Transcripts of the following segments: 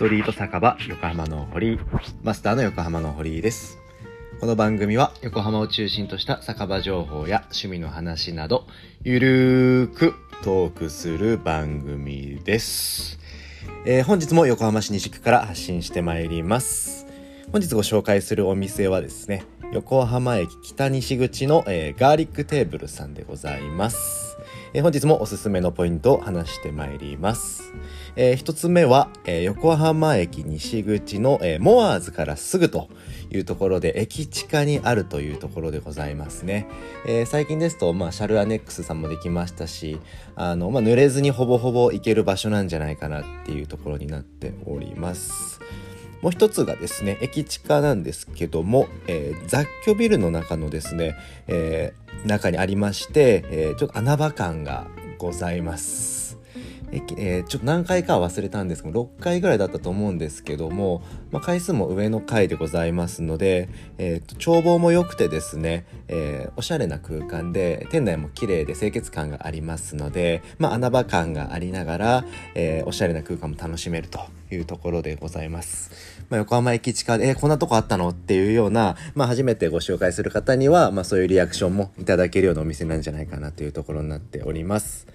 トリート酒場横浜の堀井マスターの横浜の堀井です。この番組は横浜を中心とした酒場情報や趣味の話などゆるーくトークする番組です、えー本日も横浜市西区から発信してまいります。本日ご紹介するお店はですね横浜駅北西口の、えーガーリックテーブルさんでございます、えー本日もおすすめのポイントを話してまいります、えー一つ目は、えー横浜駅西口の、えーモアーズからすぐというところで駅地下にあるというところでございますね、えー最近ですと、まあ、シャルアネックスさんもできましたしあの、まあ、濡れずにほぼほぼ行ける場所なんじゃないかなっていうところになっております。もう一つがですね駅地下なんですけども、えー雑居ビルの中のですね、えー中にありまして、えーちょっと穴場感がございます。えーちょっと何回かは忘れたんですけど6回ぐらいだったと思うんですけども、まあ、回数も上の回でございますので、えー眺望も良くてですね、えーおしゃれな空間で店内も綺麗で清潔感がありますので、まあ、穴場感がありながら、おしゃれな空間も楽しめると。いうところでございます。まあ、横浜駅地下で、えーこんなとこあったの？っていうような、まあ、初めてご紹介する方には、まあ、そういうリアクションもいただけるようなお店なんじゃないかなというところになっております。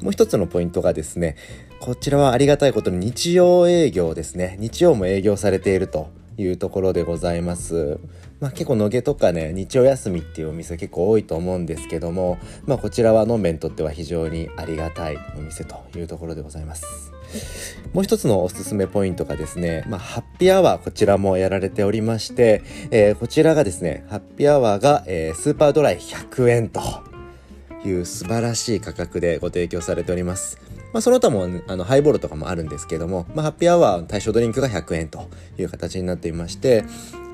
もう一つのポイントがですね、こちらはありがたいことに日曜営業ですね。日曜も営業されているというところでございます。まあ、結構野毛とかね日曜休みっていうお店結構多いと思うんですけども、まあ、こちらはのんべにとっては非常にありがたいお店というところでございますもう一つのおすすめポイントがですね、まあ、ハッピーアワーこちらもやられておりまして、えーこちらがですねハッピーアワーが、えースーパードライ100円という素晴らしい価格でご提供されております。まあ、その他もあのハイボールとかもあるんですけども、まあ、ハッピーアワー対象ドリンクが100円という形になっていまして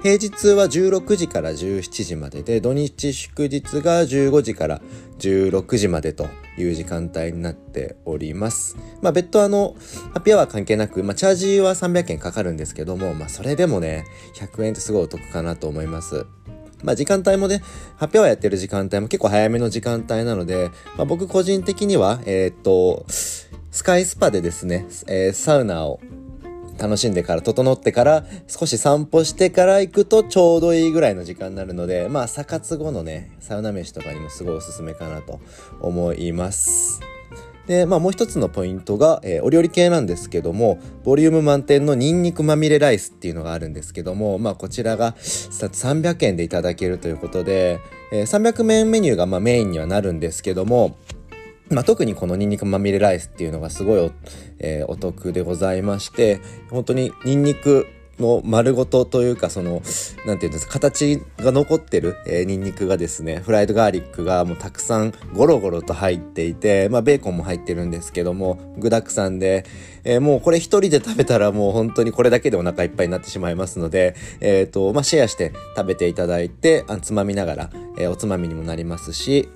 平日は16時から17時までで土日祝日が15時から16時までという時間帯になっております。まあ、別途あのハッピーアワー関係なく、まあ、チャージは300円かかるんですけども、まあ、それでもね100円ってすごいお得かなと思います。まあ時間帯もね、発表はやってる時間帯も結構早めの時間帯なので、まあ、僕個人的には、えーっと、スカイスパでですね、えーサウナを楽しんでから、整ってから、少し散歩してから行くとちょうどいいぐらいの時間になるので、まあ、サ活後のね、サウナ飯とかにもすごいおすすめかなと思います。で、まあもう一つのポイントが、えーお料理系なんですけども、ボリューム満点のニンニクまみれライスっていうのがあるんですけども、まあこちらが300円でいただけるということで、えー300円メニューがまあメインにはなるんですけども、まあ、特にこのニンニクまみれライスっていうのがすごいお,、えーお得でございまして本当にニンニクの丸ごとというかそのなんていうんですか形が残ってる、えーニンニクがですねフライドガーリックがもうたくさんゴロゴロと入っていて、まあ、ベーコンも入ってるんですけども具沢山で、えーもうこれ一人で食べたらもう本当にこれだけでお腹いっぱいになってしまいますので、えーとまあ、シェアして食べていただいてあつまみながら、えーおつまみにもなりますし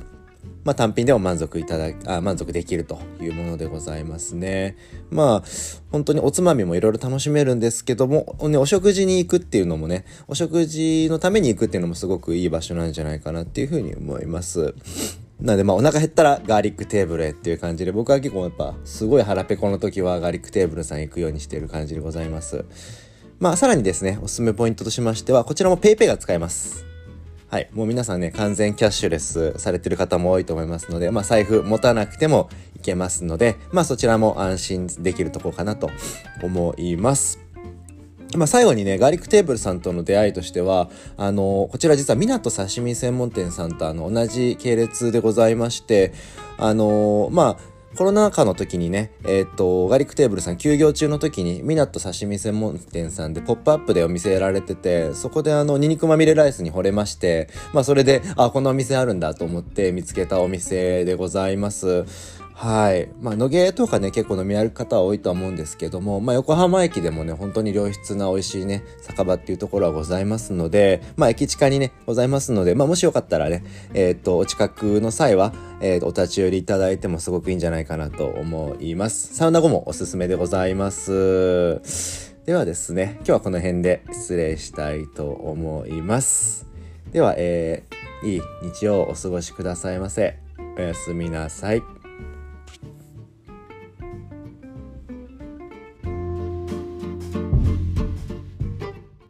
まあ、単品でも満足いただあ満足できるというものでございますね。まあ本当におつまみもいろいろ楽しめるんですけども、ね、お食事に行くっていうのもねお食事のために行くっていうのもすごくいい場所なんじゃないかなっていうふうに思います。なのでまあお腹減ったらガーリックテーブルへっていう感じで僕は結構やっぱすごい腹ペコの時はガーリックテーブルさん行くようにしている感じでございます。まあさらにですねおすすめポイントとしましてはこちらも PayPay が使えます。はい。もう皆さんね、完全キャッシュレスされてる方も多いと思いますので、まあ財布持たなくてもいけますので、まあそちらも安心できるとこかなと思います。まあ、最後にね、ガーリックテーブルさんとの出会いとしては、あの、こちら実は港刺身専門店さんとあの、同じ系列でございまして、あの、まあ、コロナ禍の時にね、えっ、と、ガリックテーブルさん休業中の時に、ミナット刺身専門店さんでポップアップでお店やられてて、そこであの、ニンニクまみれライスに惚れまして、まあ、それで、あ、このお店あるんだと思って見つけたお店でございます。はい。まあ、野毛とかね、結構飲み歩く方は多いとは思うんですけども、まあ、横浜駅でもね、本当に良質な美味しいね、酒場っていうところはございますので、まあ、駅地下にね、ございますので、まあ、もしよかったらね、えっ、と、お近くの際は、えーお立ち寄りいただいてもすごくいいんじゃないかなと思います。サウナ後もおすすめでございます。ではですね、今日はこの辺で失礼したいと思います。では、えーいい日曜をお過ごしくださいませ。おやすみなさい。